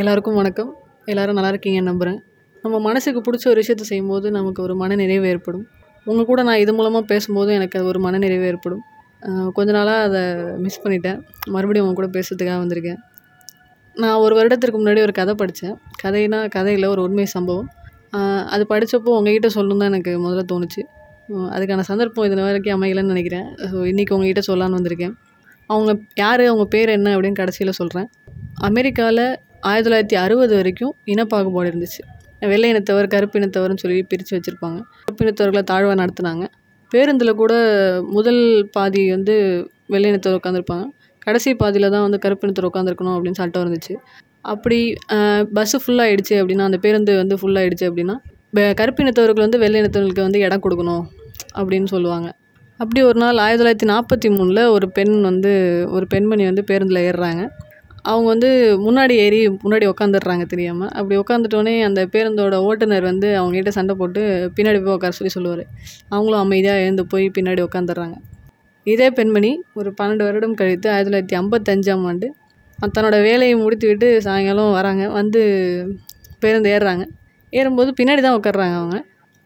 எல்லாருக்கும் வணக்கம். எல்லோரும் நல்லா இருக்கீங்கன்னு நம்புகிறேன் நம்ம மனசுக்கு பிடிச்ச ஒரு விஷயத்த செய்யும்போது நமக்கு ஒரு மன நிறைவு ஏற்படும். உங்கள் கூட நான் இது மூலமாக பேசும்போது எனக்கு அது ஒரு மனநிறைவு ஏற்படும். கொஞ்ச நாளாக அதை மிஸ் பண்ணிட்டேன். மறுபடியும் உங்கள் கூட பேசுறதுக்காக வந்திருக்கேன். நான் ஒரு வருடத்திற்கு முன்னாடி ஒரு கதை படித்தேன் கதைனா கதை இல்லை ஒரு உண்மை சம்பவம். அது படித்தப்போ உங்ககிட்ட சொல்லணும் தான் எனக்கு முதல்ல தோணுச்சு. அதுக்கான சந்தர்ப்பம் இது வரைக்கும் அமையலைன்னு நினைக்கிறேன். ஸோ இன்றைக்கி உங்ககிட்ட சொல்லலான்னு வந்திருக்கேன். அவங்க யார் அவங்க பேர் என்ன அப்படின்னு கடைசியில் சொல்கிறேன் அமெரிக்காவில் ஆயிரத்தி தொள்ளாயிரத்தி அறுபது வரைக்கும் இனப்பாகுபாடு இருந்துச்சு. வெள்ளை இனத்தவர் கருப்பு இனத்தவர்னு சொல்லி பிரித்து வச்சுருப்பாங்க. கருப்பு இனத்தவர்களை தாழ்வாக நடத்துனாங்க. பேருந்தில் கூட முதல் பாதி வந்து வெள்ளை இனத்தவர் உட்காந்துருப்பாங்க கடைசி பாதியில் தான் வந்து கருப்பு இனத்தவர் உட்காந்துருக்கணும் அப்படின்னு சட்டம் இருந்துச்சு. அப்படி பஸ்ஸு ஃபுல்லாகிடுச்சு அப்படின்னா அந்த பேருந்து வந்து ஃபுல்லாகிடுச்சு அப்படின்னா கருப்பு இனத்தவர்கள் வந்து வெள்ளை இனத்தவர்களுக்கு வந்து இடம் கொடுக்கணும் அப்படின்னு சொல்லுவாங்க. அப்படி ஒரு நாள் ஆயிரத்தி தொள்ளாயிரத்தி நாற்பத்தி மூணில் ஒரு பெண் வந்து ஒரு பெண்மணி வந்து பேருந்தில் ஏறுறாங்க. அவங்க வந்து முன்னாடி ஏறி முன்னாடி உட்காந்துடுறாங்க தெரியாமல் அப்படி உட்காந்துட்டோன்னே அந்த பேருந்தோட ஓட்டுநர் வந்து அவங்ககிட்ட சண்டை போட்டு பின்னாடி போய் உட்கார சொல்லி சொல்லுவார். அவங்களும் அமைதியாக எழுந்து போய் பின்னாடி உட்காந்துடுறாங்க இதே பெண்மணி ஒரு பன்னெண்டு வருடம் கழித்து ஆயிரத்தி தொள்ளாயிரத்தி ஐம்பத்தஞ்சாம் ஆண்டு தன்னோட வேலையை முடித்து விட்டு சாயங்காலம் வராங்க. வந்து பேருந்து ஏறுறாங்க. ஏறும்போது பின்னாடி தான் உட்காடுறாங்க அவங்க.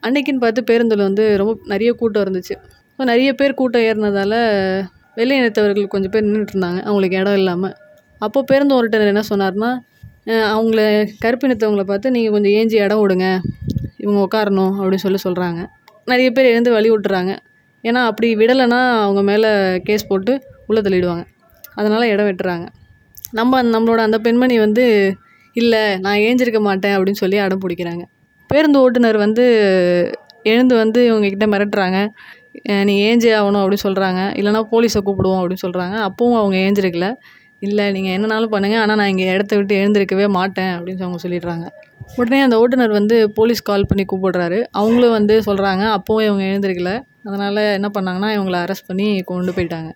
அன்னைக்குன்னு பார்த்து பேருந்தில் வந்து ரொம்ப நிறைய கூட்டம் இருந்துச்சு. ஸோ நிறைய பேர் கூட்டம் ஏறினதால வெள்ளை இனத்தவர்கள் கொஞ்சம் பேர் நின்றுட்டு இருந்தாங்க. அவங்களுக்கு இடம் இல்லாமல் அப்போது பேருந்து ஓட்டுநர் என்ன சொன்னார்னா அவங்கள கருப்பினத்தவங்கள பார்த்து நீங்கள் கொஞ்சம் ஏஞ்சி இடம் விடுங்க. இவங்க உட்காரணும் அப்படின்னு சொல்லி சொல்கிறாங்க நிறைய பேர் எழுந்து வழி விட்டுறாங்க. ஏன்னா அப்படி விடலைன்னா அவங்க மேலே கேஸ் போட்டு உள்ளே தள்ளிடுவாங்க. அதனால் இடம் வெட்டுறாங்க. நம்ம நம்மளோட அந்த பெண்மணி வந்து இல்லை நான் ஏஞ்சிருக்க மாட்டேன் அப்படின்னு சொல்லி அடம் பிடிக்கிறாங்க. பேருந்து ஓட்டுநர் வந்து எழுந்து வந்து இவங்கக்கிட்ட மிரட்டுறாங்க. நீ ஏஞ்சே ஆகணும் அப்படின்னு சொல்கிறாங்க இல்லைனா போலீஸை கூப்பிடுவோம் அப்படின்னு சொல்கிறாங்க அப்பவும் அவங்க ஏஞ்சிருக்கல. இல்லை நீங்கள் என்னனாலும் பண்ணுங்கள் ஆனால் நான் இங்கே இடத்த விட்டு எழுந்திருக்கவே மாட்டேன் அப்படின்னு அவங்க சொல்லிடுறாங்க. உடனே அந்த ஓட்டுநர் வந்து போலீஸ் கால் பண்ணி கூப்பிடுறாரு. அவங்களும் வந்து சொல்கிறாங்க அப்போவும் இவங்க எழுந்திருக்கல. அதனால் என்ன பண்ணாங்கன்னா இவங்களை அரெஸ்ட் பண்ணி கொண்டு போயிட்டாங்க.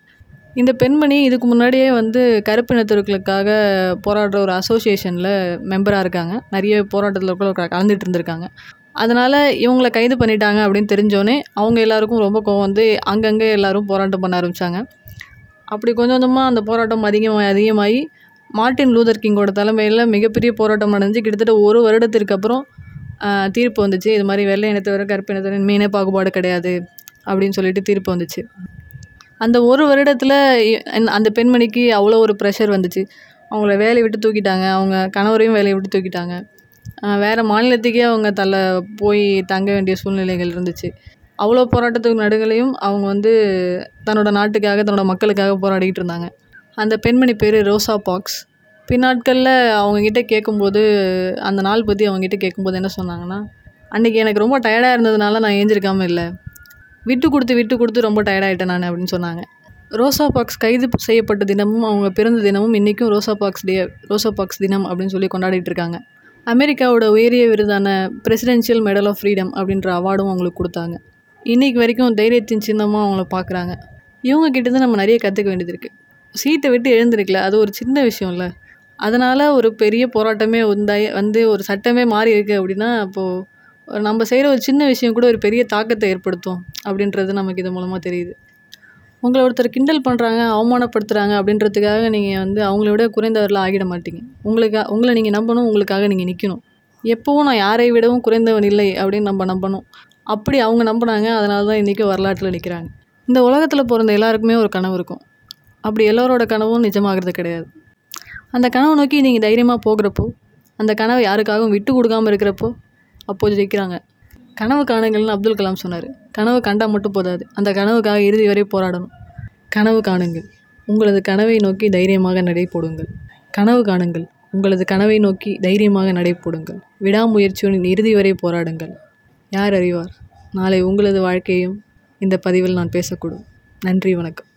இந்த பெண்மணி இதுக்கு முன்னாடியே வந்து கருப்பினத்தவர்களுக்காக போராடுற ஒரு அசோசியேஷனில் மெம்பராக இருக்காங்க. நிறைய போராட்டத்தில் கூட கலந்துட்டு இருந்திருக்காங்க. அதனால் இவங்கள கைது பண்ணிட்டாங்க அப்படின்னு தெரிஞ்சோடனே அவங்க எல்லாருக்கும் ரொம்ப கோவம் வந்து அங்கங்கே எல்லோரும் போராட்டம் பண்ண ஆரம்பித்தாங்க அப்படி கொஞ்சம் கொஞ்சமாக அந்த போராட்டம் அதிகமாக அதிகமாகி மார்ட்டின் லூதர் கிங்கோட தலைமையில் மிகப்பெரிய போராட்டம் நடந்துச்சு. கிட்டத்தட்ட ஒரு வருடத்திற்கு அப்புறம் தீர்ப்பு வந்துச்சு. இது மாதிரி வெள்ளை இனத்தவரை கருப்பு மீனே பாகுபாடு கிடையாது அப்படின்னு சொல்லிட்டு தீர்ப்பு வந்துச்சு. அந்த ஒரு வருடத்தில் அந்த பெண்மணிக்கு அவ்வளோ ஒரு ப்ரெஷர் வந்துச்சு. அவங்கள வேலையை விட்டு தூக்கிட்டாங்க. அவங்க கணவரையும் வேலையை விட்டு தூக்கிட்டாங்க. வேறு மாநிலத்துக்கே அவங்க தள்ள போய் தங்க வேண்டிய சூழ்நிலைகள் இருந்துச்சு. அவ்வளோ போராட்டத்துக்கு நடுகளையும் அவங்க வந்து தன்னோட நாட்டுக்காக தன்னோட மக்களுக்காக போராடிக்கிட்டு இருந்தாங்க. அந்த பெண்மணி பேர் ரோசா பாக்ஸ். பின்னாட்களில் அவங்கக்கிட்ட கேட்கும்போது அந்த நாள் பற்றி அவங்ககிட்ட கேட்கும்போது என்ன சொன்னாங்கன்னா அன்றைக்கி எனக்கு ரொம்ப டயர்டாக இருந்ததுனால நான் ஏஞ்சிருக்காமல் இல்லை. விட்டு கொடுத்து விட்டு கொடுத்து ரொம்ப டயர்டாகிட்டேன் நான் அப்படின்னு சொன்னாங்க. ரோசா பாக்ஸ் கைது செய்யப்பட்ட தினமும் அவங்க பிறந்த தினமும் இன்றைக்கும் ரோசா பாக்ஸ் டே ரோசா பாக்ஸ் தினம் அப்படின்னு சொல்லி கொண்டாடிட்டு இருக்காங்க. அமெரிக்காவோட உயரிய விருதான பிரசிடென்ஷியல் மெடல் ஆஃப் ஃப்ரீடம் அப்படின்ற அவார்டும் அவங்களுக்கு கொடுத்தாங்க. இன்றைக்கு வரைக்கும் தைரியத்தின் சின்னமாக அவங்கள பார்க்குறாங்க இவங்க கிட்டேருந்து நம்ம நிறைய கற்றுக்க வேண்டியது இருக்குது சீட்டை விட்டு எழுந்திருக்கல அது ஒரு சின்ன விஷயம் இல்லை அதனால் ஒரு பெரிய போராட்டமே வந்தாய் வந்து ஒரு சட்டமே மாறி இருக்குது அப்படின்னா அப்போது நம்ம செய்கிற ஒரு சின்ன விஷயம் கூட ஒரு பெரிய தாக்கத்தை ஏற்படுத்தும் அப்படின்றது நமக்கு இது மூலமாக தெரியுது. உங்களை ஒருத்தர் கிண்டல் பண்ணுறாங்க அவமானப்படுத்துகிறாங்க அப்படின்றதுக்காக நீங்கள் வந்து அவங்கள விட குறைந்தவர்களாக ஆகிட மாட்டீங்க. உங்களுக்கு உங்களை நீங்கள் நம்பணும் உங்களுக்காக நீங்கள் நிற்கணும் எப்போவும் நான் யாரை விடவும் குறைந்தவன் இல்லை அப்படின்னு நம்ம நம்பணும். அப்படி அவங்க நம்பினாங்க அதனால தான் இன்றைக்கும் வரலாற்றில் நிற்கிறாங்க இந்த உலகத்தில் பிறந்த எல்லாருக்குமே ஒரு கனவு இருக்கும். அப்படி எல்லோரோட கனவும் நிஜமாகிறது கிடையாது. அந்த கனவை நோக்கி நீங்கள் தைரியமாக போகிறப்போ அந்த கனவை யாருக்காகவும் விட்டு கொடுக்காமல் இருக்கிறப்போ அப்போது ஜெயிக்கிறாங்க. கனவு காணுங்கள்னு அப்துல் கலாம் சொன்னார். கனவு கண்டால் மட்டும் போதாது. அந்த கனவுக்காக இறுதி வரை போராடணும். கனவு காணுங்கள். உங்களது கனவை நோக்கி தைரியமாக நடை போடுங்கள் கனவு காணுங்கள். உங்களது கனவை நோக்கி தைரியமாக நடை போடுங்கள் விடாமுயற்சியுடன் இறுதி வரை போராடுங்கள். யார் அறிவார்? நாளை உங்களது வாழ்க்கையும் இந்த பதிவில் நான் பேசக்கூடும். நன்றி வணக்கம்.